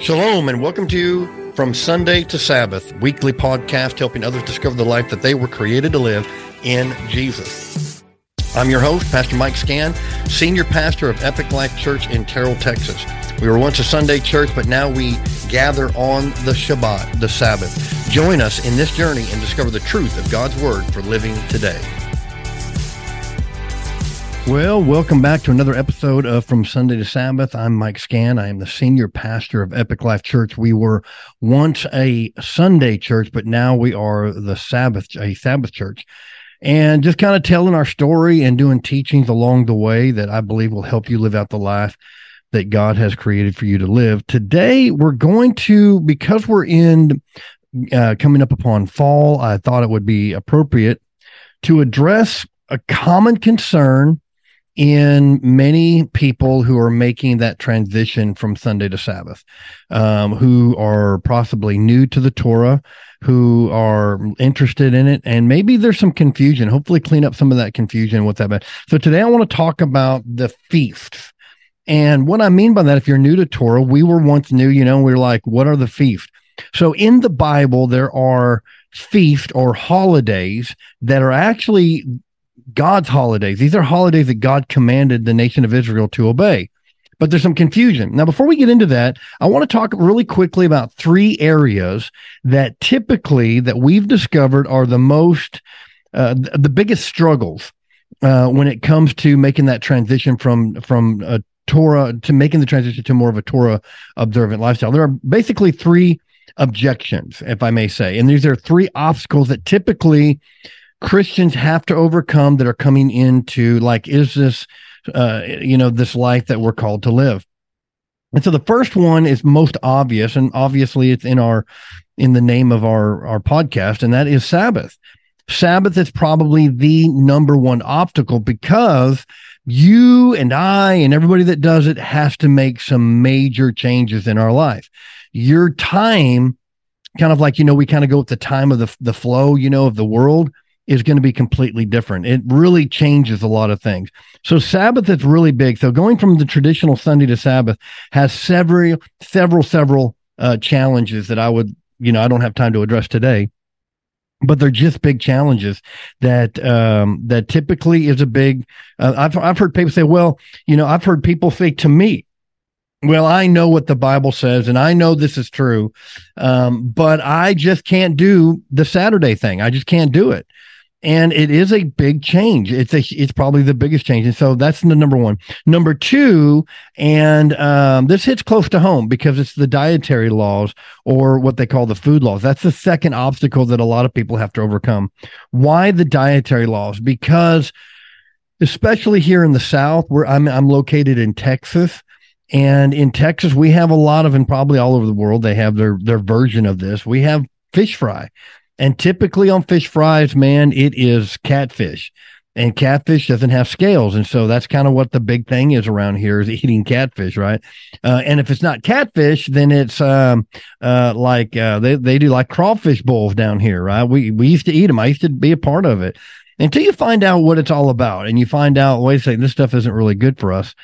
Shalom and welcome to From Sunday to Sabbath, weekly podcast helping others discover the life that they were created to live in Jesus. I'm your host, Pastor Mike Scan, senior pastor of Epic Life Church in Terrell, Texas. We were once a Sunday church, but now we gather on the Shabbat, the Sabbath. Join us in this journey and discover the truth of God's Word for living today. Well, welcome back to another episode of From Sunday to Sabbath. I'm Mike Scan. I am the senior pastor of Epic Life Church. We were once a Sunday church, but now we are the Sabbath, a Sabbath church. And just kind of telling our story and doing teachings along the way that I believe will help you live out the life that God has created for you to live. Today, we're going to, because we're in uh, coming up upon fall, I thought it would be appropriate to address a common concern in many people who are making that transition from Sunday to Sabbath, um, who are possibly new to the Torah, who are interested in it, and maybe there's some confusion. Hopefully, clean up some of that confusion with that. So today, I want to talk about the feasts. And what I mean by that, if you're new to Torah, we were once new, you know, we are like, what are the feasts? So in the Bible, there are feast or holidays that are actually God's holidays. These are holidays that God commanded the nation of Israel to obey. But there's some confusion. Now, before we get into that, I want to talk really quickly about three areas that typically that we've discovered are the most, uh, the biggest struggles uh, when it comes to making that transition from from a Torah to making the transition to more of a Torah observant lifestyle. There are basically three objections, if I may say, and these are three obstacles that typically Christians have to overcome that are coming into like, is this, uh, you know, this life that we're called to live? And so the first one is most obvious, and obviously it's in our, in the name of our, our podcast, and that is Sabbath. Sabbath is probably the number one obstacle because you and I and everybody that does it has to make some major changes in our life. Your time, kind of like, you know, we kind of go with the time of the, the flow, you know, of the world is going to be completely different. It really changes a lot of things. So Sabbath is really big. So going from the traditional Sunday to Sabbath has several, several, several uh, challenges that I would, you know, I don't have time to address today, but they're just big challenges that um, that typically is a big. Uh, I've I've heard people say, well, you know, I've heard people say to me, well, I know what the Bible says, and I know this is true, um, but I just can't do the Saturday thing. I just can't do it and it is a big change. It's a it's probably the biggest change, and so that's the number one. Number two, and um, this hits close to home because it's the dietary laws or what they call the food laws. That's the second obstacle that a lot of people have to overcome. Why the dietary laws? Because especially here in the South, where I'm I'm located in Texas. And in Texas, we have a lot of, and probably all over the world, they have their their version of this. We have fish fry. And typically on fish fries, man, it is catfish. And catfish doesn't have scales. And so that's kind of what the big thing is around here is eating catfish, right? Uh, and if it's not catfish, then it's um, uh, like uh, they, they do like crawfish bowls down here, right? We, we used to eat them. I used to be a part of it until you find out what it's all about and you find out, wait a second, this stuff isn't really good for us.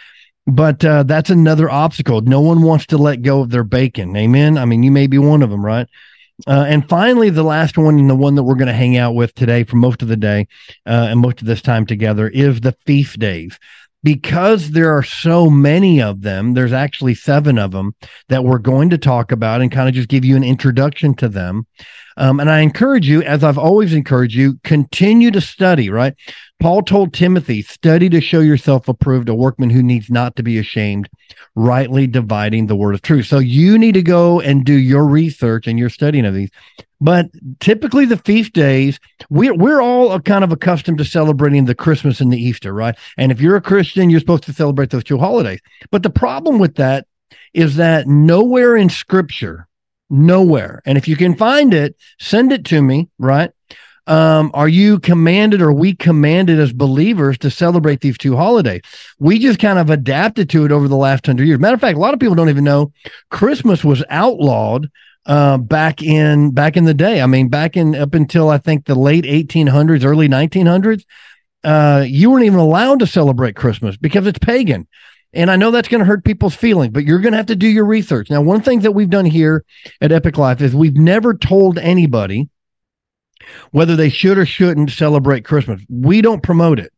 But uh, that's another obstacle. No one wants to let go of their bacon. Amen. I mean, you may be one of them, right? Uh, and finally, the last one, and the one that we're going to hang out with today for most of the day uh, and most of this time together, is the feast days. Because there are so many of them, there's actually seven of them that we're going to talk about and kind of just give you an introduction to them. Um, and I encourage you, as I've always encouraged you, continue to study, right? Paul told Timothy, study to show yourself approved, a workman who needs not to be ashamed, rightly dividing the word of truth. So you need to go and do your research and your studying of these. But typically, the feast days, we're, we're all kind of accustomed to celebrating the Christmas and the Easter, right? And if you're a Christian, you're supposed to celebrate those two holidays. But the problem with that is that nowhere in scripture, nowhere, and if you can find it, send it to me, right? Um, are you commanded or we commanded as believers to celebrate these two holidays? We just kind of adapted to it over the last hundred years. Matter of fact, a lot of people don't even know Christmas was outlawed uh, back in back in the day. I mean, back in up until I think the late 1800s, early 1900s, uh, you weren't even allowed to celebrate Christmas because it's pagan. And I know that's going to hurt people's feelings, but you're going to have to do your research. Now, one thing that we've done here at Epic Life is we've never told anybody whether they should or shouldn't celebrate Christmas. We don't promote it.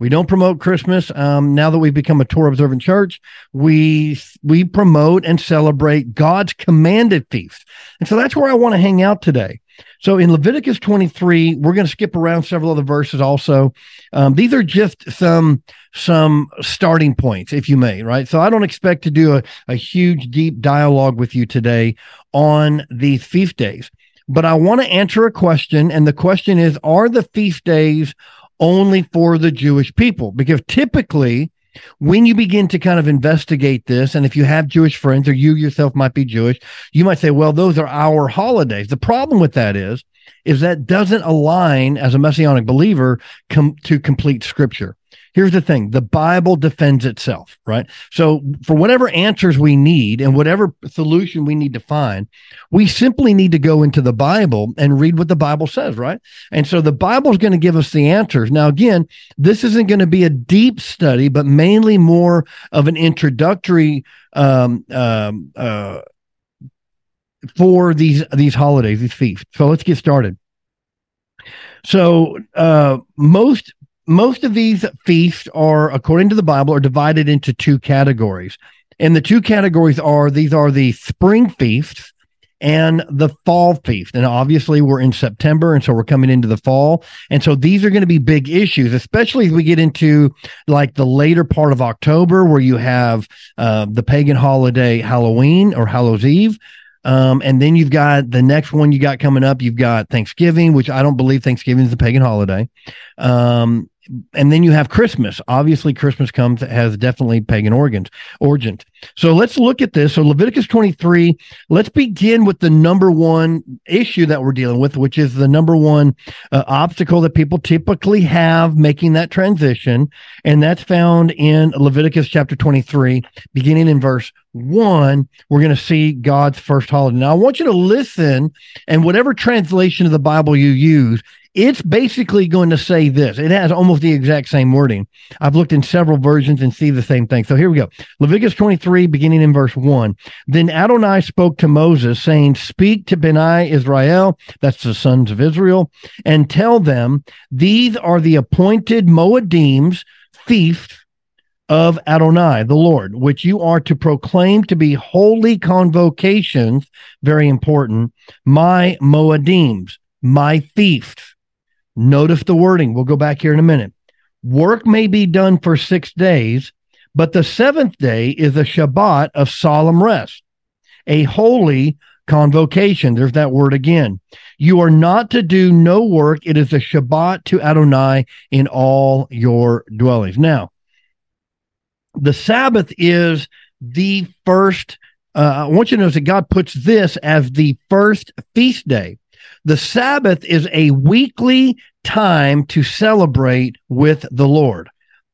We don't promote Christmas. Um, now that we've become a Torah observant church, we we promote and celebrate God's commanded feast, and so that's where I want to hang out today. So in Leviticus 23, we're going to skip around several other verses also. Um, these are just some some starting points, if you may, right? So I don't expect to do a, a huge deep dialogue with you today on these feast days, but I want to answer a question, and the question is: Are the feast days only for the Jewish people? Because typically when you begin to kind of investigate this, and if you have Jewish friends or you yourself might be Jewish, you might say, well, those are our holidays. The problem with that is, is that doesn't align as a messianic believer com- to complete scripture here's the thing. The bible defends itself right? So for whatever answers we need and whatever solution we need to find we simply need to go into the bible and read what the bible says right? And so the bible is going to give us the answers. Now again this isn't going to be a deep study but mainly more of an introductory um, um, uh, for these these holidays these feasts. So let's get started. So uh, most most of these feasts are, according to the Bible, are divided into two categories. And the two categories are these are the spring feasts and the fall feast. And obviously, we're in September, and so we're coming into the fall. And so these are going to be big issues, especially as we get into like the later part of October, where you have uh, the pagan holiday Halloween or Hallows Eve. Um, and then you've got the next one you got coming up. You've got Thanksgiving, which I don't believe Thanksgiving is a pagan holiday. Um, and then you have Christmas. Obviously, Christmas comes has definitely pagan origins. Origins. So let's look at this. So Leviticus 23. Let's begin with the number one issue that we're dealing with, which is the number one uh, obstacle that people typically have making that transition, and that's found in Leviticus chapter 23, beginning in verse one. We're going to see God's first holiday. Now, I want you to listen, and whatever translation of the Bible you use, it's basically going to say this. It has almost the exact same wording. I've looked in several versions and see the same thing. So here we go. Leviticus 23, beginning in verse 1. Then Adonai spoke to Moses, saying, Speak to Beni Israel, that's the sons of Israel, and tell them, These are the appointed Moedim's feasts of Adonai, the Lord, which you are to proclaim to be holy convocations, very important, my Moedims, my Notice the wording. We'll go back here in a minute. Work may be done for six days, but the seventh day is a Shabbat of solemn rest, a holy convocation. There's that word again. You are not to do no work. It is a Shabbat to Adonai in all your dwellings. Now, the Sabbath is the first. Uh, I want you to notice that God puts this as the first feast day. The Sabbath is a weekly time to celebrate with the Lord.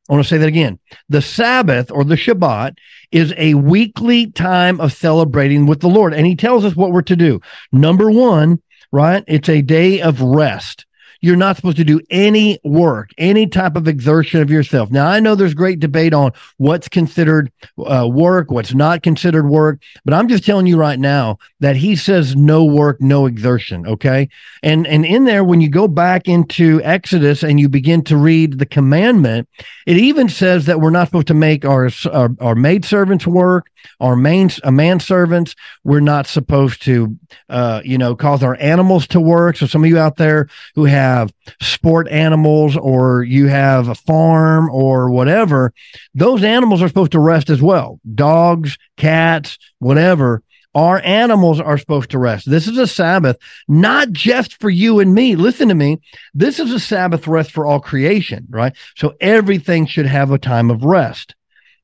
I want to say that again. The Sabbath or the Shabbat is a weekly time of celebrating with the Lord. And he tells us what we're to do. Number one, right? It's a day of rest. You're not supposed to do any work, any type of exertion of yourself. Now, I know there's great debate on what's considered uh, work, what's not considered work, but I'm just telling you right now that he says no work, no exertion. Okay. And, and in there, when you go back into Exodus and you begin to read the commandment, it even says that we're not supposed to make our, our, our maid servants work, our main, uh, man servants. We're not supposed to, uh, you know, cause our animals to work. So some of you out there who have have sport animals or you have a farm or whatever, those animals are supposed to rest as well. Dogs, cats, whatever. Our animals are supposed to rest. This is a Sabbath, not just for you and me. Listen to me. This is a Sabbath rest for all creation, right? So everything should have a time of rest.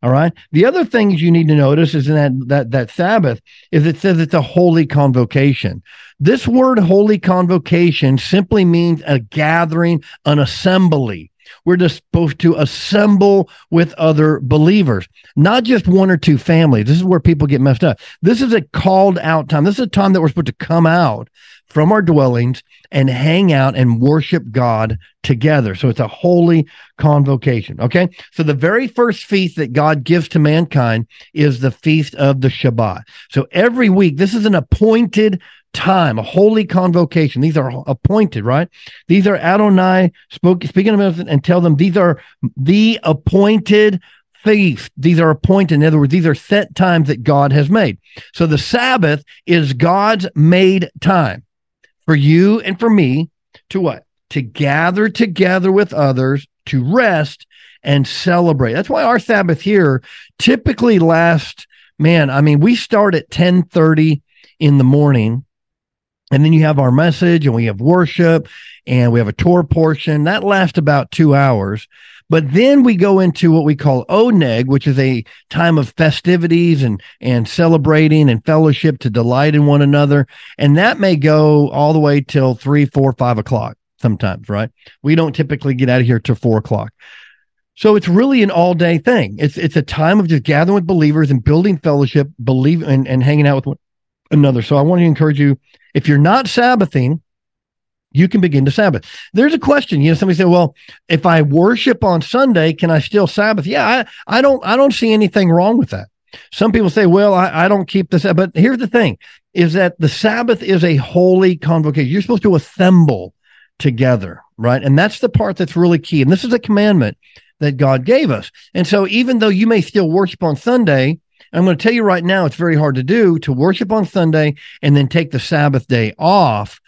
All right. The other things you need to notice is in that that that Sabbath is it says it's a holy convocation. This word holy convocation simply means a gathering, an assembly. We're just supposed to assemble with other believers, not just one or two families. This is where people get messed up. This is a called out time. This is a time that we're supposed to come out from our dwellings and hang out and worship God together. So it's a holy convocation. Okay. So the very first feast that God gives to mankind is the feast of the Shabbat. So every week, this is an appointed time, a holy convocation. These are appointed, right? These are Adonai spoke, speaking of them and tell them these are the appointed feast. These are appointed. In other words, these are set times that God has made. So the Sabbath is God's made time for you and for me to what? To gather together with others, to rest and celebrate. That's why our Sabbath here typically lasts, man, I mean, we start at 1030 in the morning and then you have our message and we have worship and we have a Torah portion that lasts about two hours. But then we go into what we call Oneg, which is a time of festivities and, and celebrating and fellowship to delight in one another. And that may go all the way till three, four, five o'clock sometimes, right? We don't typically get out of here till four o'clock. So it's really an all day thing. It's it's a time of just gathering with believers and building fellowship, believe and, and hanging out with one another. So I want to encourage you if you're not Sabbathing, you can begin to Sabbath. There's a question. You know, somebody said, "Well, if I worship on Sunday, can I still Sabbath?" Yeah, I, I don't. I don't see anything wrong with that. Some people say, "Well, I, I don't keep this," but here's the thing: is that the Sabbath is a holy convocation. You're supposed to assemble together, right? And that's the part that's really key. And this is a commandment that God gave us. And so, even though you may still worship on Sunday, I'm going to tell you right now, it's very hard to do to worship on Sunday and then take the Sabbath day off.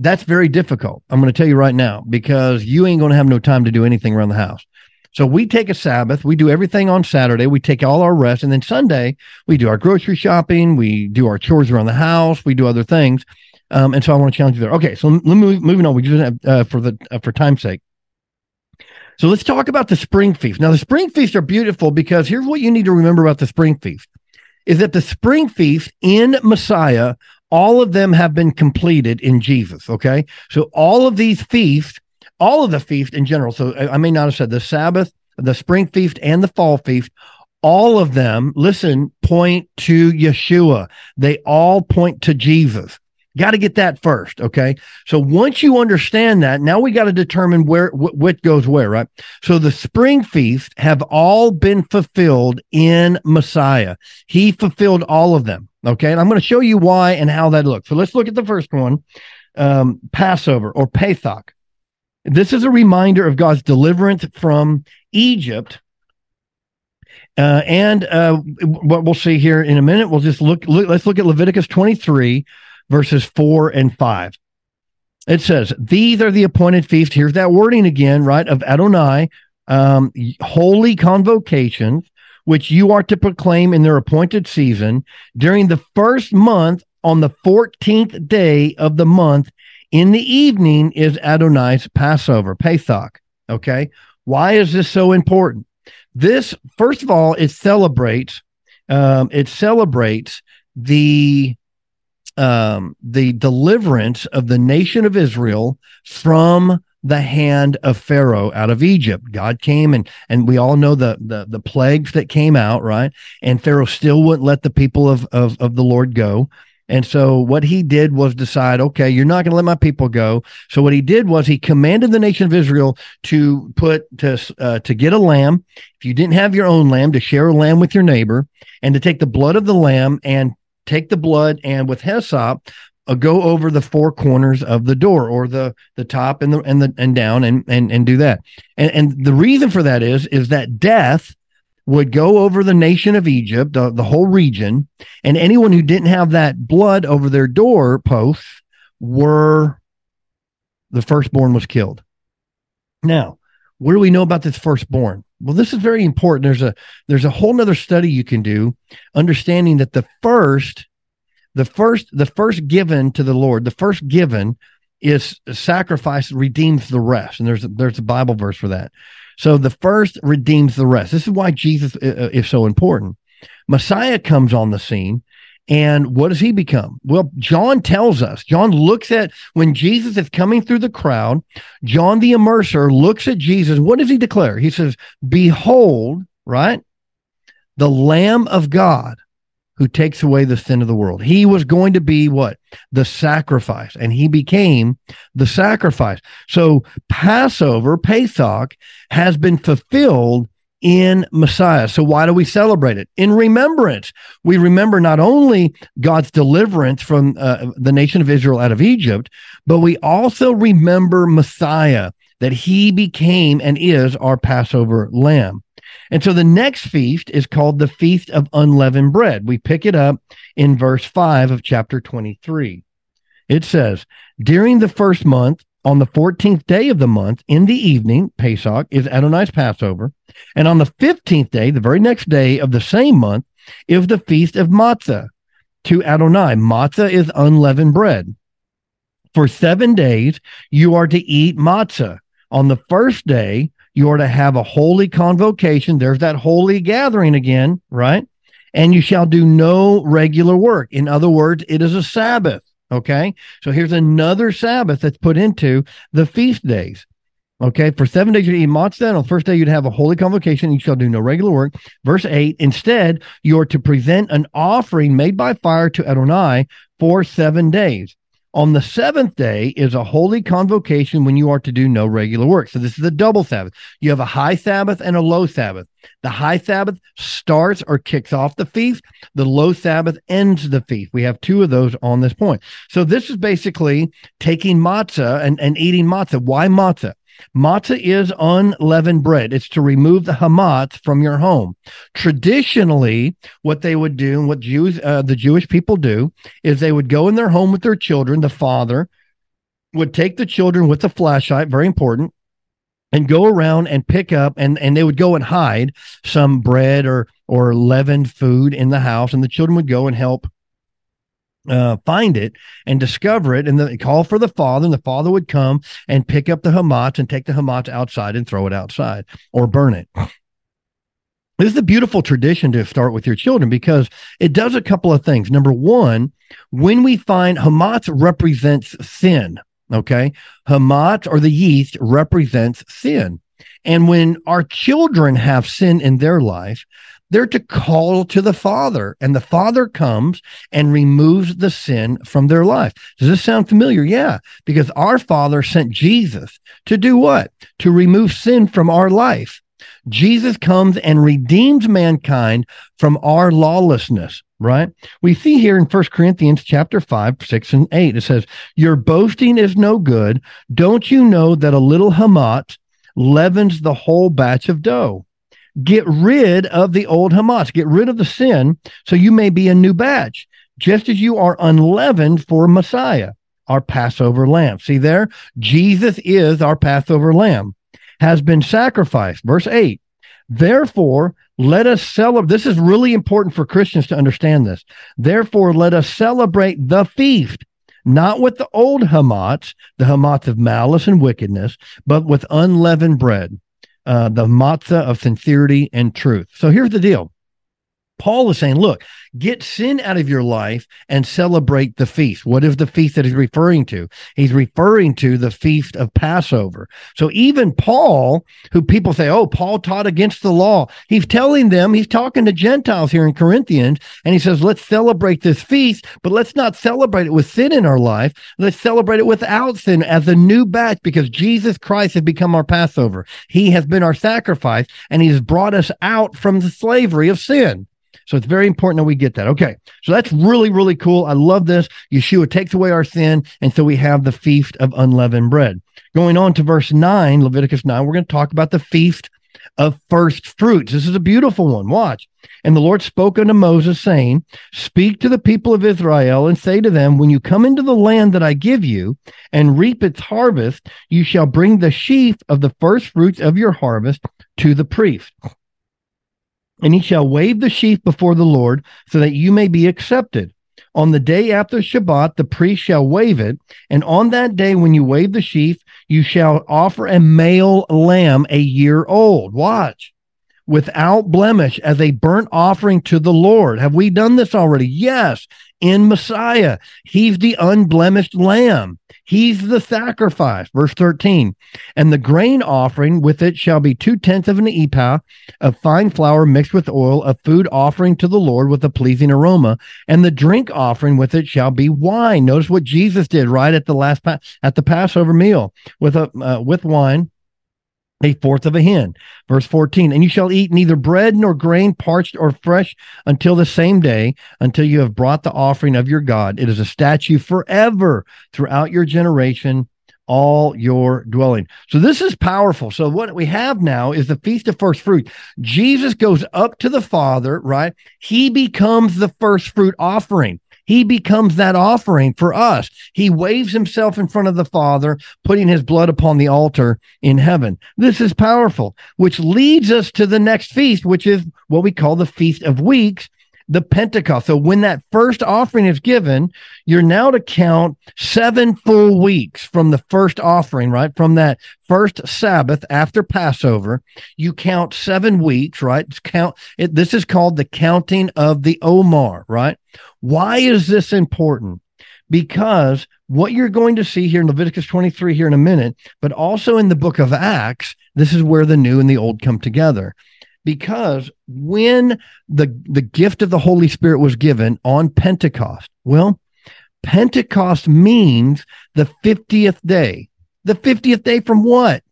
That's very difficult. I'm going to tell you right now because you ain't going to have no time to do anything around the house. So we take a Sabbath, we do everything on Saturday, we take all our rest, and then Sunday we do our grocery shopping, we do our chores around the house, we do other things. Um, and so I want to challenge you there. Okay, so let me moving on. We just have, uh, for the uh, for time's sake. So let's talk about the spring feast. Now, the spring feasts are beautiful because here's what you need to remember about the spring feast is that the spring feast in Messiah, all of them have been completed in Jesus. Okay. So all of these feasts, all of the feasts in general. So I may not have said the Sabbath, the spring feast, and the fall feast. All of them, listen, point to Yeshua. They all point to Jesus. Got to get that first. Okay. So once you understand that, now we got to determine where wh- what goes where, right? So the spring feast have all been fulfilled in Messiah. He fulfilled all of them. Okay. And I'm going to show you why and how that looks. So let's look at the first one um, Passover or Pesach. This is a reminder of God's deliverance from Egypt uh, and uh, what we'll see here in a minute, we'll just look, look, Let's look at Leviticus 23, verses four and five. It says, These are the appointed feasts. Here's that wording again, right? Of Adonai, um, holy convocations, which you are to proclaim in their appointed season during the first month on the 14th day of the month. In the evening is Adonai's Passover, Pesach. Okay. Why is this so important? This, first of all, it celebrates, um, it celebrates the um, the deliverance of the nation of Israel from the hand of Pharaoh out of Egypt. God came and and we all know the the the plagues that came out, right? And Pharaoh still wouldn't let the people of of, of the Lord go. And so what he did was decide, okay, you're not going to let my people go. So what he did was he commanded the nation of Israel to put to uh, to get a lamb. If you didn't have your own lamb, to share a lamb with your neighbor, and to take the blood of the lamb and take the blood and with hyssop uh, go over the four corners of the door or the the top and the and the and down and and and do that. And and the reason for that is is that death would go over the nation of Egypt, the, the whole region, and anyone who didn't have that blood over their door posts were the firstborn was killed. Now, what do we know about this firstborn? Well, this is very important. There's a there's a whole nother study you can do, understanding that the first, the first, the first given to the Lord, the first given is sacrifice redeems the rest. And there's a, there's a Bible verse for that. So the first redeems the rest. This is why Jesus uh, uh, is so important. Messiah comes on the scene and what does he become? Well, John tells us, John looks at when Jesus is coming through the crowd, John the immerser looks at Jesus. What does he declare? He says, Behold, right? The Lamb of God who takes away the sin of the world. He was going to be what? The sacrifice, and he became the sacrifice. So Passover, Pesach, has been fulfilled in Messiah. So why do we celebrate it? In remembrance. We remember not only God's deliverance from uh, the nation of Israel out of Egypt, but we also remember Messiah, that he became and is our Passover lamb. And so the next feast is called the Feast of Unleavened Bread. We pick it up in verse 5 of chapter 23. It says, During the first month, on the 14th day of the month, in the evening, Pesach is Adonai's Passover. And on the 15th day, the very next day of the same month, is the Feast of Matzah to Adonai. Matzah is unleavened bread. For seven days, you are to eat matzah. On the first day, you are to have a holy convocation. There's that holy gathering again, right? And you shall do no regular work. In other words, it is a Sabbath. Okay. So here's another Sabbath that's put into the feast days. Okay. For seven days you eat matzah. On the first day you'd have a holy convocation. You shall do no regular work. Verse eight. Instead, you are to present an offering made by fire to Adonai for seven days. On the seventh day is a holy convocation when you are to do no regular work. So this is a double Sabbath. You have a high Sabbath and a low Sabbath. The high Sabbath starts or kicks off the feast. The low Sabbath ends the feast. We have two of those on this point. So this is basically taking matzah and, and eating matzah. Why matzah? Matzah is unleavened bread. It's to remove the hamatz from your home. Traditionally, what they would do and what Jews, uh, the Jewish people do, is they would go in their home with their children. The father would take the children with a flashlight, very important, and go around and pick up and and they would go and hide some bread or or leavened food in the house and the children would go and help uh, find it and discover it and then call for the father and the father would come and pick up the hamatz and take the hamatz outside and throw it outside or burn it. This is a beautiful tradition to start with your children because it does a couple of things. Number one when we find hamatz represents sin okay? Hamatz or the yeast represents sin. And when our children have sin in their life they're to call to the Father, and the Father comes and removes the sin from their life. Does this sound familiar? Yeah, because our Father sent Jesus to do what? To remove sin from our life. Jesus comes and redeems mankind from our lawlessness, right? We see here in First Corinthians chapter 5, 6 and 8 it says, "Your boasting is no good. Don't you know that a little hamatz leavens the whole batch of dough?" Get rid of the old Hamatz, get rid of the sin, so you may be a new batch, just as you are unleavened for Messiah, our Passover lamb. See there? Jesus is our Passover lamb, has been sacrificed. Verse 8. Therefore, let us celebrate. This is really important for Christians to understand this. Therefore, let us celebrate the feast not with the old Hamatz, the Hamatz of malice and wickedness, but with unleavened bread uh, the matzah of sincerity and truth. So here's the deal. Paul is saying, look, Get sin out of your life and celebrate the feast. What is the feast that he's referring to? He's referring to the feast of Passover. So even Paul, who people say, oh, Paul taught against the law, he's telling them, he's talking to Gentiles here in Corinthians, and he says, let's celebrate this feast, but let's not celebrate it with sin in our life. Let's celebrate it without sin as a new batch because Jesus Christ has become our Passover. He has been our sacrifice, and he has brought us out from the slavery of sin. So it's very important that we get that. Okay. So that's really, really cool. I love this. Yeshua takes away our sin. And so we have the feast of unleavened bread. Going on to verse 9, Leviticus 9, we're going to talk about the feast of first fruits. This is a beautiful one. Watch. And the Lord spoke unto Moses, saying, Speak to the people of Israel and say to them, When you come into the land that I give you and reap its harvest, you shall bring the sheaf of the first fruits of your harvest to the priest and he shall wave the sheaf before the Lord so that you may be accepted. On the day after Shabbat, the priest shall wave it. And on that day, when you wave the sheaf, you shall offer a male lamb a year old. Watch. Without blemish as a burnt offering to the Lord. Have we done this already? Yes, in Messiah. He's the unblemished lamb. He's the sacrifice. Verse 13. And the grain offering with it shall be two tenths of an ephah of fine flour mixed with oil, a food offering to the Lord with a pleasing aroma. And the drink offering with it shall be wine. Notice what Jesus did right at the last, pa- at the Passover meal with a, uh, with wine a fourth of a hin. Verse 14, and you shall eat neither bread nor grain, parched or fresh, until the same day, until you have brought the offering of your God. It is a statute forever throughout your generation, all your dwelling. So this is powerful. So what we have now is the feast of first fruit. Jesus goes up to the Father, right? He becomes the first fruit offering. He becomes that offering for us. He waves himself in front of the Father, putting his blood upon the altar in heaven. This is powerful, which leads us to the next feast, which is what we call the Feast of Weeks, the Pentecost. So when that first offering is given, you're now to count seven full weeks from the first offering, right? From that first Sabbath after Passover, you count seven weeks, right? It's count it, this is called the counting of the Omer, right? Why is this important? Because what you're going to see here in Leviticus 23 here in a minute, but also in the book of Acts, this is where the new and the old come together. Because when the the gift of the holy spirit was given on pentecost well pentecost means the 50th day. The 50th day from what?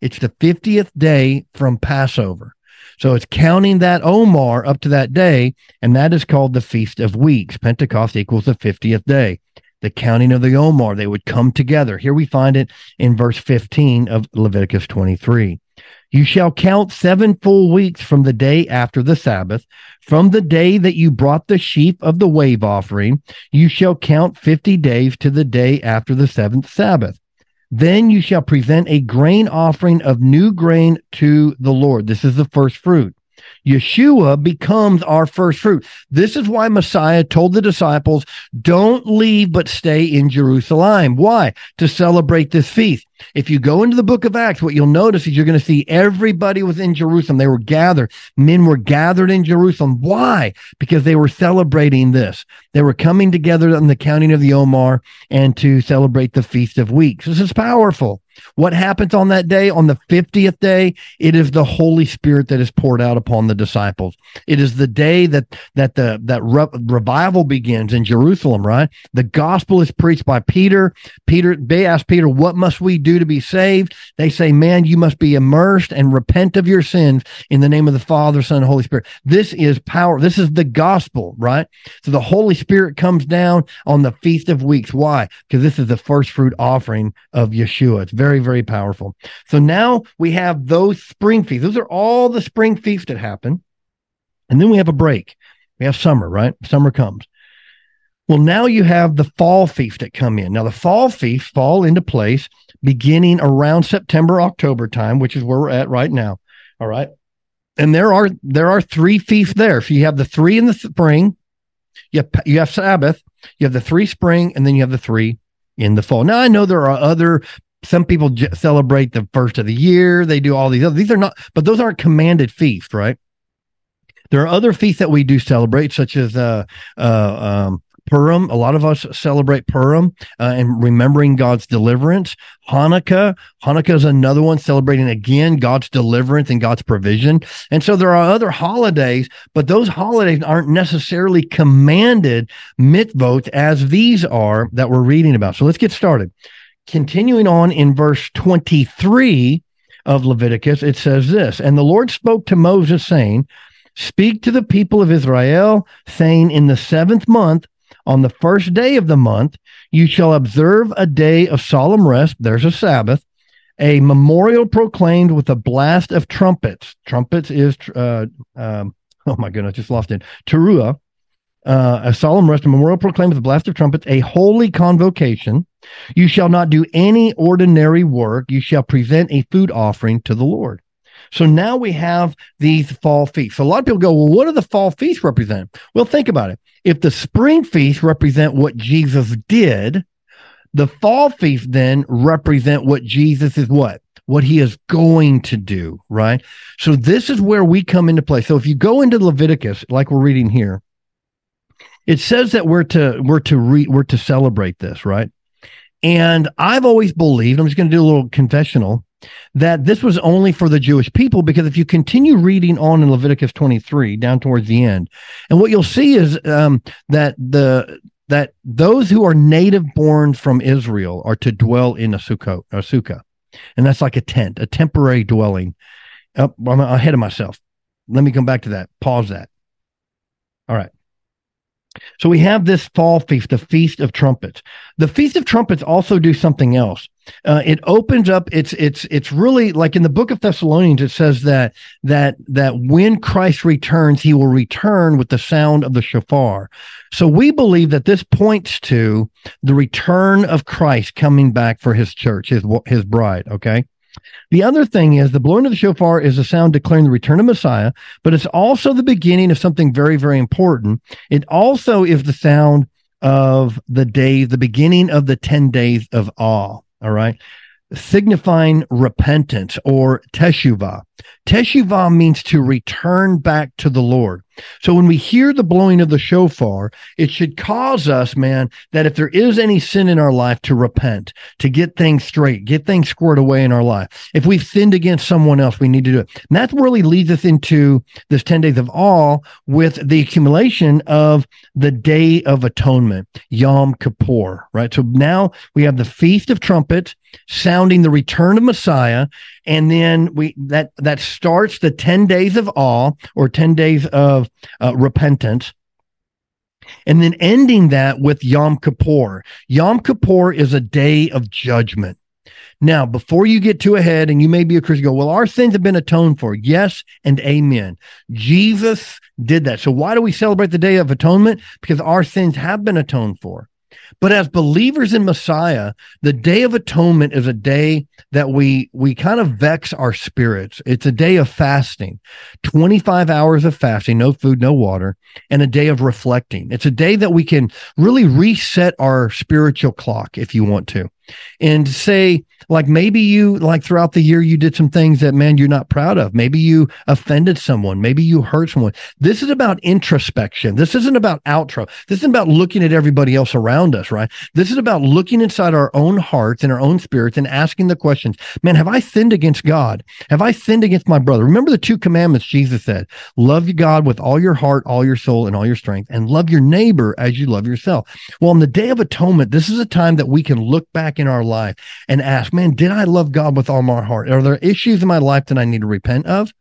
It's the 50th day from passover so it's counting that Omer up to that day and that is called the feast of weeks pentecost equals the 50th day the counting of the Omar, they would come together here we find it in verse 15 of leviticus 23 you shall count seven full weeks from the day after the Sabbath, from the day that you brought the sheaf of the wave offering. You shall count 50 days to the day after the seventh Sabbath. Then you shall present a grain offering of new grain to the Lord. This is the first fruit. Yeshua becomes our first fruit. This is why Messiah told the disciples, don't leave, but stay in Jerusalem. Why? To celebrate this feast. If you go into the book of Acts, what you'll notice is you're going to see everybody was in Jerusalem. They were gathered. Men were gathered in Jerusalem. Why? Because they were celebrating this. They were coming together on the counting of the Omer and to celebrate the Feast of Weeks. This is powerful. What happens on that day, on the 50th day? It is the Holy Spirit that is poured out upon the disciples. It is the day that that the that re- revival begins in Jerusalem, right? The gospel is preached by Peter. Peter, they ask Peter, what must we do to be saved? They say, man, you must be immersed and repent of your sins in the name of the Father, Son, and Holy Spirit. This is power. This is the gospel, right? So the Holy Spirit comes down on the Feast of Weeks. Why? Because this is the first fruit offering of Yeshua. It's very, very very powerful. So now we have those spring feasts. Those are all the spring feasts that happen. And then we have a break. We have summer, right? Summer comes. Well, now you have the fall feast that come in. Now the fall feast fall into place beginning around September, October time, which is where we're at right now. All right. And there are there are three feasts there. So you have the three in the spring, you have, you have Sabbath, you have the three spring, and then you have the three in the fall. Now I know there are other some people j- celebrate the first of the year. They do all these other. These are not, but those aren't commanded feasts, right? There are other feasts that we do celebrate, such as uh, uh, um, Purim. A lot of us celebrate Purim uh, and remembering God's deliverance. Hanukkah. Hanukkah is another one celebrating again God's deliverance and God's provision. And so there are other holidays, but those holidays aren't necessarily commanded mitzvot as these are that we're reading about. So let's get started. Continuing on in verse 23 of Leviticus, it says this And the Lord spoke to Moses, saying, Speak to the people of Israel, saying, In the seventh month, on the first day of the month, you shall observe a day of solemn rest. There's a Sabbath, a memorial proclaimed with a blast of trumpets. Trumpets is, uh, um, oh my goodness, just lost it. Teruah, uh, a solemn rest, a memorial proclaimed with a blast of trumpets, a holy convocation. You shall not do any ordinary work. You shall present a food offering to the Lord. So now we have these fall feasts. So a lot of people go, well, what do the fall feasts represent? Well, think about it. If the spring feasts represent what Jesus did, the fall feasts then represent what Jesus is what? what he is going to do, right? So this is where we come into play. So if you go into Leviticus, like we're reading here, it says that we're to we're to re, we're to celebrate this, right? And I've always believed, I'm just going to do a little confessional, that this was only for the Jewish people because if you continue reading on in Leviticus 23 down towards the end, and what you'll see is um, that the that those who are native born from Israel are to dwell in a sukkah, a sukkah, and that's like a tent, a temporary dwelling. Oh, I'm ahead of myself. Let me come back to that. Pause that. All right. So we have this fall feast, the Feast of Trumpets. The Feast of Trumpets also do something else. Uh, it opens up. It's it's it's really like in the Book of Thessalonians. It says that that that when Christ returns, He will return with the sound of the shofar. So we believe that this points to the return of Christ coming back for His church, His His bride. Okay. The other thing is the blowing of the shofar is a sound declaring the return of Messiah, but it's also the beginning of something very, very important. It also is the sound of the day, the beginning of the 10 days of awe. All right signifying repentance or teshuvah. Teshuvah means to return back to the Lord. So when we hear the blowing of the shofar, it should cause us, man, that if there is any sin in our life to repent, to get things straight, get things squared away in our life. If we've sinned against someone else, we need to do it. And that really leads us into this 10 days of awe with the accumulation of the day of atonement, Yom Kippur, right? So now we have the feast of trumpets sounding the return of Messiah. And then we, that, that starts the 10 days of awe or 10 days of uh, repentance. And then ending that with Yom Kippur. Yom Kippur is a day of judgment. Now, before you get too ahead, and you may be a Christian, go, well, our sins have been atoned for. Yes and amen. Jesus did that. So why do we celebrate the Day of Atonement? Because our sins have been atoned for. But as believers in Messiah, the day of atonement is a day that we we kind of vex our spirits. It's a day of fasting. 25 hours of fasting, no food, no water, and a day of reflecting. It's a day that we can really reset our spiritual clock if you want to and say like maybe you like throughout the year you did some things that man you're not proud of. Maybe you offended someone. Maybe you hurt someone. This is about introspection. This isn't about outro. This isn't about looking at everybody else around us right? This is about looking inside our own hearts and our own spirits and asking the questions man have i sinned against god? Have i sinned against my brother? Remember the two commandments jesus said love your god with all your heart all your soul and all your strength and love your neighbor as you love yourself. Well on the day of atonement this is a time that we can look back in our life and ask, man, did I love God with all my heart? Are there issues in my life that I need to repent of?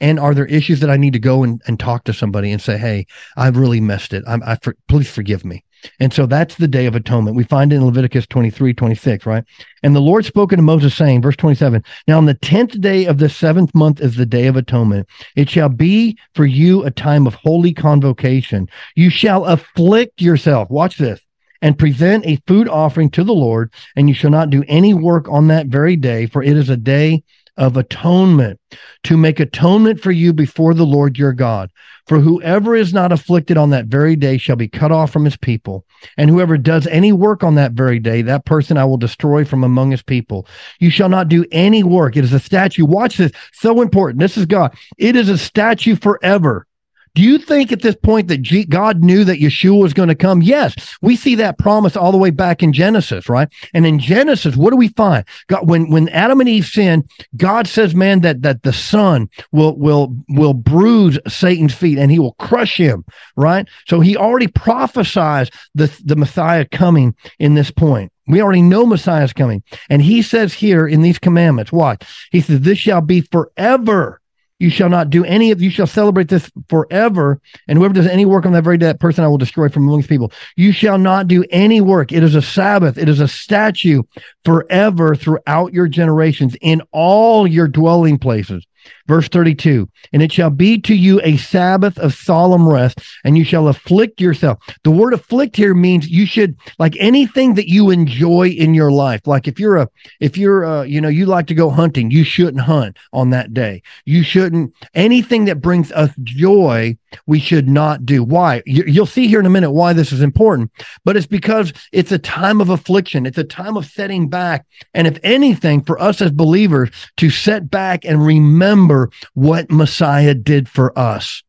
And are there issues that I need to go and, and talk to somebody and say, hey, I've really messed it. I'm, I, for, please forgive me. And so that's the day of atonement. We find it in Leviticus 23, 26, right? And the Lord spoke unto Moses, saying, verse 27, Now on the tenth day of the seventh month is the day of atonement. It shall be for you a time of holy convocation. You shall afflict yourself. Watch this and present a food offering to the Lord, and you shall not do any work on that very day, for it is a day of atonement to make atonement for you before the Lord your God. For whoever is not afflicted on that very day shall be cut off from his people. And whoever does any work on that very day, that person I will destroy from among his people. You shall not do any work. It is a statue. Watch this. So important. This is God. It is a statue forever do you think at this point that God knew that Yeshua was going to come? Yes, we see that promise all the way back in Genesis, right? And in Genesis, what do we find? God, when when Adam and Eve sinned, God says, "Man, that that the Son will will will bruise Satan's feet and he will crush him." Right? So He already prophesies the the Messiah coming in this point. We already know Messiah is coming, and He says here in these commandments, what He says, "This shall be forever." You shall not do any of you shall celebrate this forever. And whoever does any work on that very day, that person I will destroy from amongst people. You shall not do any work. It is a Sabbath. It is a statue forever throughout your generations in all your dwelling places. Verse 32 And it shall be to you a Sabbath of solemn rest, and you shall afflict yourself. The word afflict here means you should, like anything that you enjoy in your life. Like if you're a, if you're, a, you know, you like to go hunting, you shouldn't hunt on that day. You shouldn't, anything that brings us joy, we should not do. Why? You'll see here in a minute why this is important, but it's because it's a time of affliction. It's a time of setting back. And if anything, for us as believers to set back and remember what Messiah did for us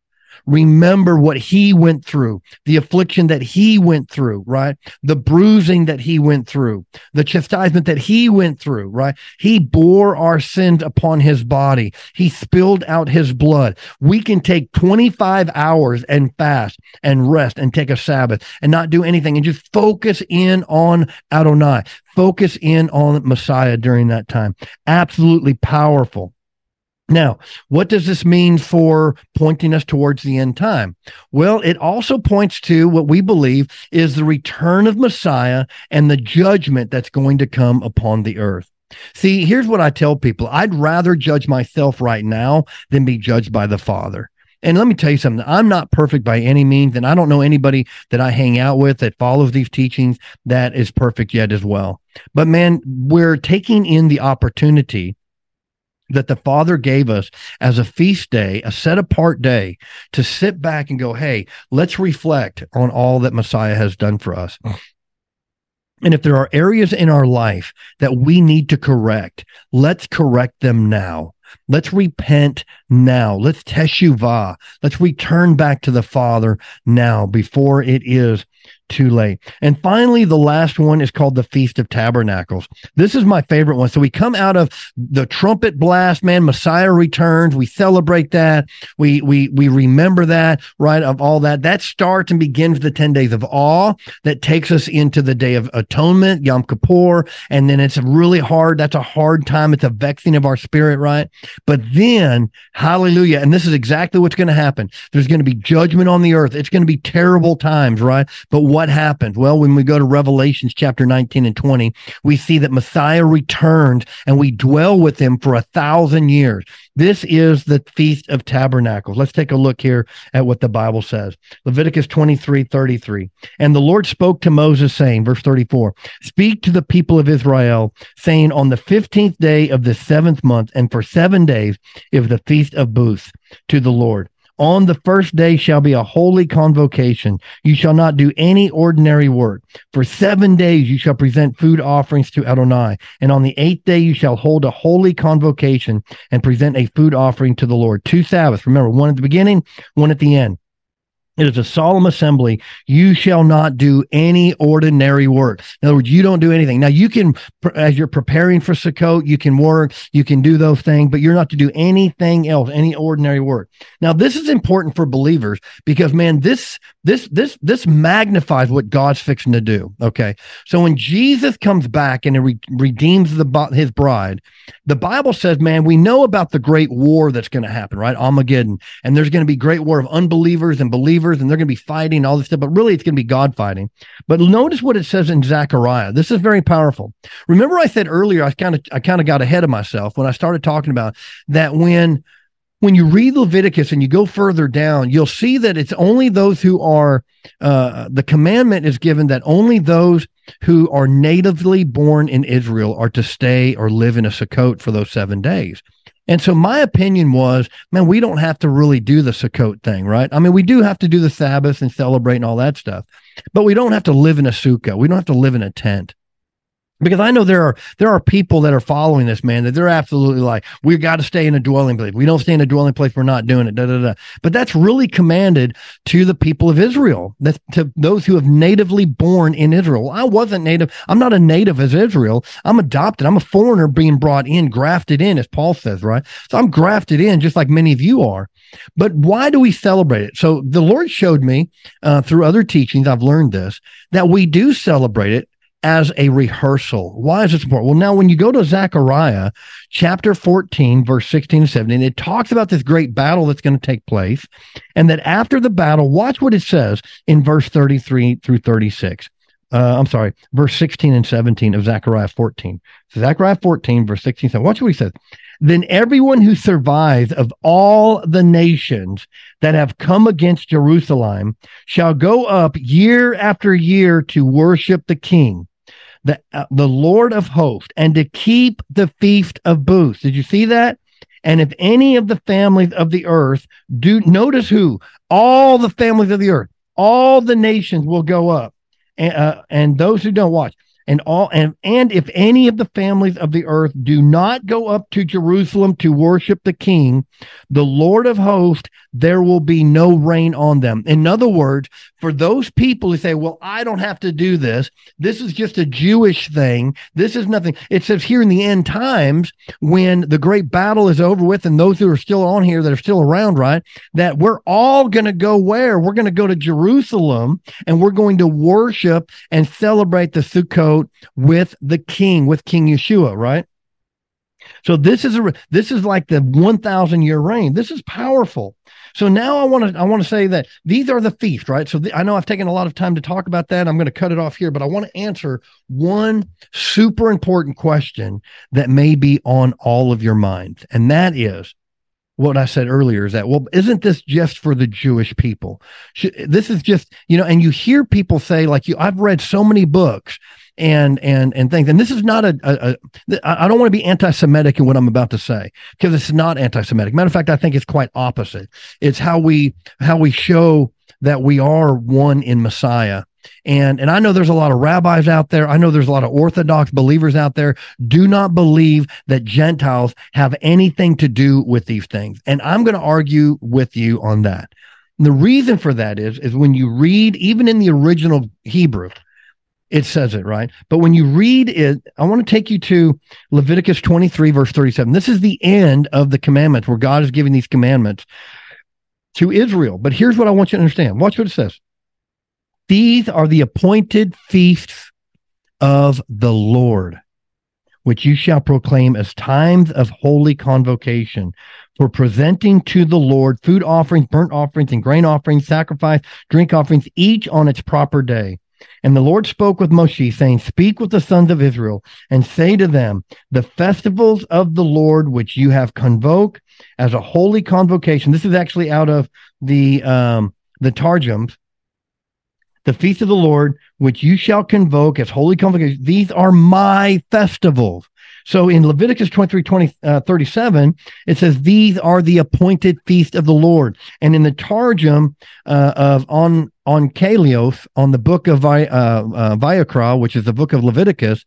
remember what he went through, the affliction that he went through, right? The bruising that he went through, the chastisement that he went through, right? He bore our sins upon his body. He spilled out his blood. We can take 25 hours and fast and rest and take a Sabbath and not do anything and just focus in on Adonai. Focus in on Messiah during that time. Absolutely powerful. Now, what does this mean for pointing us towards the end time? Well, it also points to what we believe is the return of Messiah and the judgment that's going to come upon the earth. See, here's what I tell people I'd rather judge myself right now than be judged by the Father. And let me tell you something. I'm not perfect by any means, and I don't know anybody that I hang out with that follows these teachings that is perfect yet as well. But man, we're taking in the opportunity that the Father gave us as a feast day, a set apart day to sit back and go, hey, let's reflect on all that Messiah has done for us. Mm. And if there are areas in our life that we need to correct, let's correct them now. Let's repent now. Let's teshuvah. Let's return back to the Father now before it is too late. And finally, the last one is called the Feast of Tabernacles. This is my favorite one. So we come out of the trumpet blast, man, Messiah returns. We celebrate that. We we we remember that, right? Of all that. That starts and begins the 10 days of awe that takes us into the day of atonement, Yom Kippur. And then it's really hard. That's a hard time. It's a vexing of our spirit, right? But then, hallelujah. And this is exactly what's going to happen. There's going to be judgment on the earth. It's going to be terrible times, right? But what happened? Well, when we go to Revelations chapter 19 and 20, we see that Messiah returned and we dwell with him for a thousand years. This is the Feast of Tabernacles. Let's take a look here at what the Bible says. Leviticus 23 33. And the Lord spoke to Moses, saying, verse 34, Speak to the people of Israel, saying, On the 15th day of the seventh month, and for seven days is the Feast of Booths to the Lord. On the first day shall be a holy convocation. You shall not do any ordinary work. For seven days you shall present food offerings to Adonai. And on the eighth day you shall hold a holy convocation and present a food offering to the Lord. Two Sabbaths. Remember, one at the beginning, one at the end. It is a solemn assembly. You shall not do any ordinary work. In other words, you don't do anything. Now you can, as you're preparing for Sukkot, you can work, you can do those things, but you're not to do anything else, any ordinary work. Now this is important for believers because man, this, this, this, this magnifies what God's fixing to do. Okay. So when Jesus comes back and re- redeems the, his bride, the Bible says, man, we know about the great war that's going to happen, right? Armageddon. And there's going to be great war of unbelievers and believers, and they're going to be fighting all this stuff, but really it's going to be God fighting. But notice what it says in Zechariah. This is very powerful. Remember, I said earlier, I kind of I kind of got ahead of myself when I started talking about that when when you read Leviticus and you go further down, you'll see that it's only those who are, uh, the commandment is given that only those who are natively born in Israel are to stay or live in a Sukkot for those seven days. And so my opinion was, man, we don't have to really do the Sukkot thing, right? I mean, we do have to do the Sabbath and celebrate and all that stuff, but we don't have to live in a sukkah. We don't have to live in a tent because I know there are there are people that are following this man that they're absolutely like we've got to stay in a dwelling place. We don't stay in a dwelling place. We're not doing it. Da, da, da. But that's really commanded to the people of Israel. That's to those who have natively born in Israel. I wasn't native. I'm not a native as Israel. I'm adopted. I'm a foreigner being brought in, grafted in, as Paul says, right? So I'm grafted in, just like many of you are. But why do we celebrate it? So the Lord showed me uh, through other teachings. I've learned this that we do celebrate it as a rehearsal. Why is this important? Well, now when you go to Zechariah chapter 14, verse 16 and 17, it talks about this great battle that's going to take place. And that after the battle, watch what it says in verse 33 through 36. Uh, I'm sorry, verse 16 and 17 of Zechariah 14. So Zechariah 14, verse 16. So watch what he says. Then everyone who survives of all the nations that have come against Jerusalem shall go up year after year to worship the King, the, uh, the Lord of hosts, and to keep the feast of booths. Did you see that? And if any of the families of the earth do notice who all the families of the earth, all the nations will go up, and, uh, and those who don't watch and all and and if any of the families of the earth do not go up to Jerusalem to worship the king the lord of hosts there will be no rain on them. In other words for those people who say well i don't have to do this. This is just a jewish thing. This is nothing. It says here in the end times when the great battle is over with and those who are still on here that are still around right that we're all going to go where? We're going to go to jerusalem and we're going to worship and celebrate the sukkot with the king, with King Yeshua, right? So this is a this is like the 1000 year reign. This is powerful. So now I want to I want to say that these are the feasts, right? So the, I know I've taken a lot of time to talk about that. I'm going to cut it off here, but I want to answer one super important question that may be on all of your minds, and that is what I said earlier is that, well, isn't this just for the Jewish people? This is just, you know, and you hear people say, like, you, I've read so many books and and and things. And this is not a. a, a I don't want to be anti-Semitic in what I'm about to say because it's not anti-Semitic. Matter of fact, I think it's quite opposite. It's how we how we show that we are one in Messiah. And and I know there's a lot of rabbis out there. I know there's a lot of Orthodox believers out there. Do not believe that Gentiles have anything to do with these things. And I'm going to argue with you on that. And the reason for that is is when you read even in the original Hebrew, it says it right. But when you read it, I want to take you to Leviticus 23, verse 37. This is the end of the commandments where God is giving these commandments to Israel. But here's what I want you to understand. Watch what it says. These are the appointed feasts of the Lord, which you shall proclaim as times of holy convocation for presenting to the Lord food offerings, burnt offerings, and grain offerings, sacrifice, drink offerings, each on its proper day. And the Lord spoke with Moshe, saying, Speak with the sons of Israel, and say to them, The festivals of the Lord which you have convoked as a holy convocation. This is actually out of the um, the Targums. The feast of the Lord, which you shall convoke as holy convocation. These are my festivals. So in Leviticus 23, 20, uh, 37, it says, These are the appointed feast of the Lord. And in the Targum uh, of on Onkelos, on the book of Vi, uh, uh, Vayikra, which is the book of Leviticus,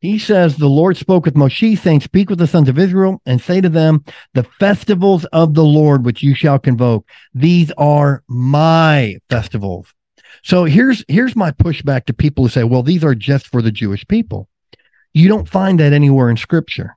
he says, The Lord spoke with Moshe, saying, Speak with the sons of Israel and say to them, The festivals of the Lord which you shall convoke, these are my festivals. So here's here's my pushback to people who say, well, these are just for the Jewish people. You don't find that anywhere in scripture.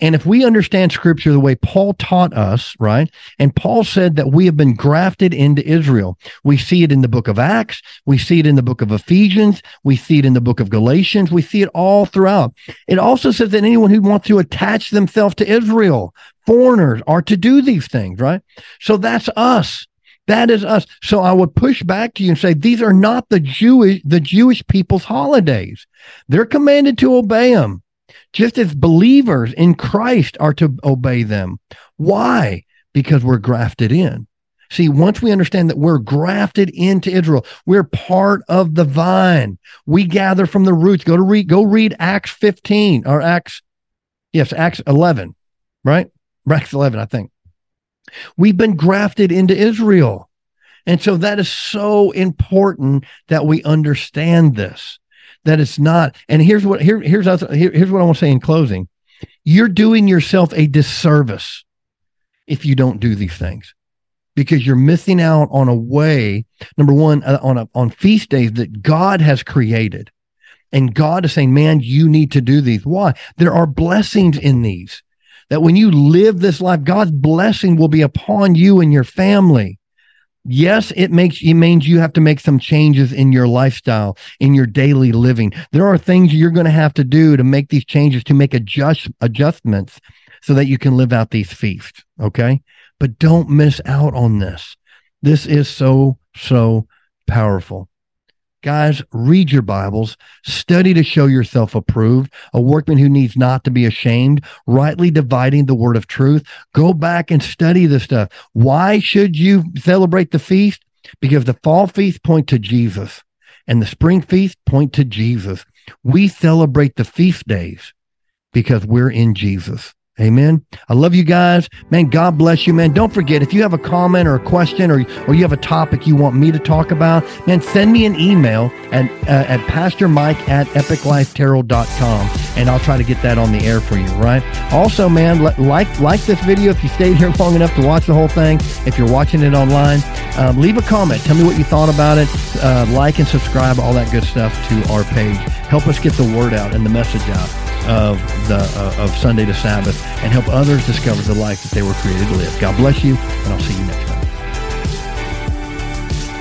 And if we understand scripture the way Paul taught us, right? And Paul said that we have been grafted into Israel. We see it in the book of Acts. We see it in the book of Ephesians. We see it in the book of Galatians. We see it all throughout. It also says that anyone who wants to attach themselves to Israel, foreigners, are to do these things, right? So that's us. That is us. So I would push back to you and say these are not the Jewish the Jewish people's holidays. They're commanded to obey them, just as believers in Christ are to obey them. Why? Because we're grafted in. See, once we understand that we're grafted into Israel, we're part of the vine. We gather from the roots. Go to read, go read Acts 15 or Acts, yes, Acts 11, right? Acts 11, I think. We've been grafted into Israel. And so that is so important that we understand this. That it's not. And here's what here, here's here, here's what I want to say in closing. You're doing yourself a disservice if you don't do these things because you're missing out on a way number one uh, on a, on feast days that God has created. And God is saying, man, you need to do these. Why? There are blessings in these that when you live this life, God's blessing will be upon you and your family. Yes, it makes it means you have to make some changes in your lifestyle, in your daily living. There are things you're going to have to do to make these changes, to make adjust adjustments so that you can live out these feasts. Okay. But don't miss out on this. This is so, so powerful. Guys, read your Bibles, study to show yourself approved, a workman who needs not to be ashamed, rightly dividing the word of truth. Go back and study this stuff. Why should you celebrate the feast? Because the fall feast point to Jesus and the spring feast point to Jesus. We celebrate the feast days because we're in Jesus. Amen. I love you guys. Man, God bless you, man. Don't forget, if you have a comment or a question or, or you have a topic you want me to talk about, man, send me an email at, uh, at pastormike at epiclifetorah.com and I'll try to get that on the air for you, right? Also, man, like, like this video if you stayed here long enough to watch the whole thing. If you're watching it online, um, leave a comment. Tell me what you thought about it. Uh, like and subscribe, all that good stuff to our page. Help us get the word out and the message out of the uh, of Sunday to Sabbath and help others discover the life that they were created to live. God bless you, and I'll see you next time.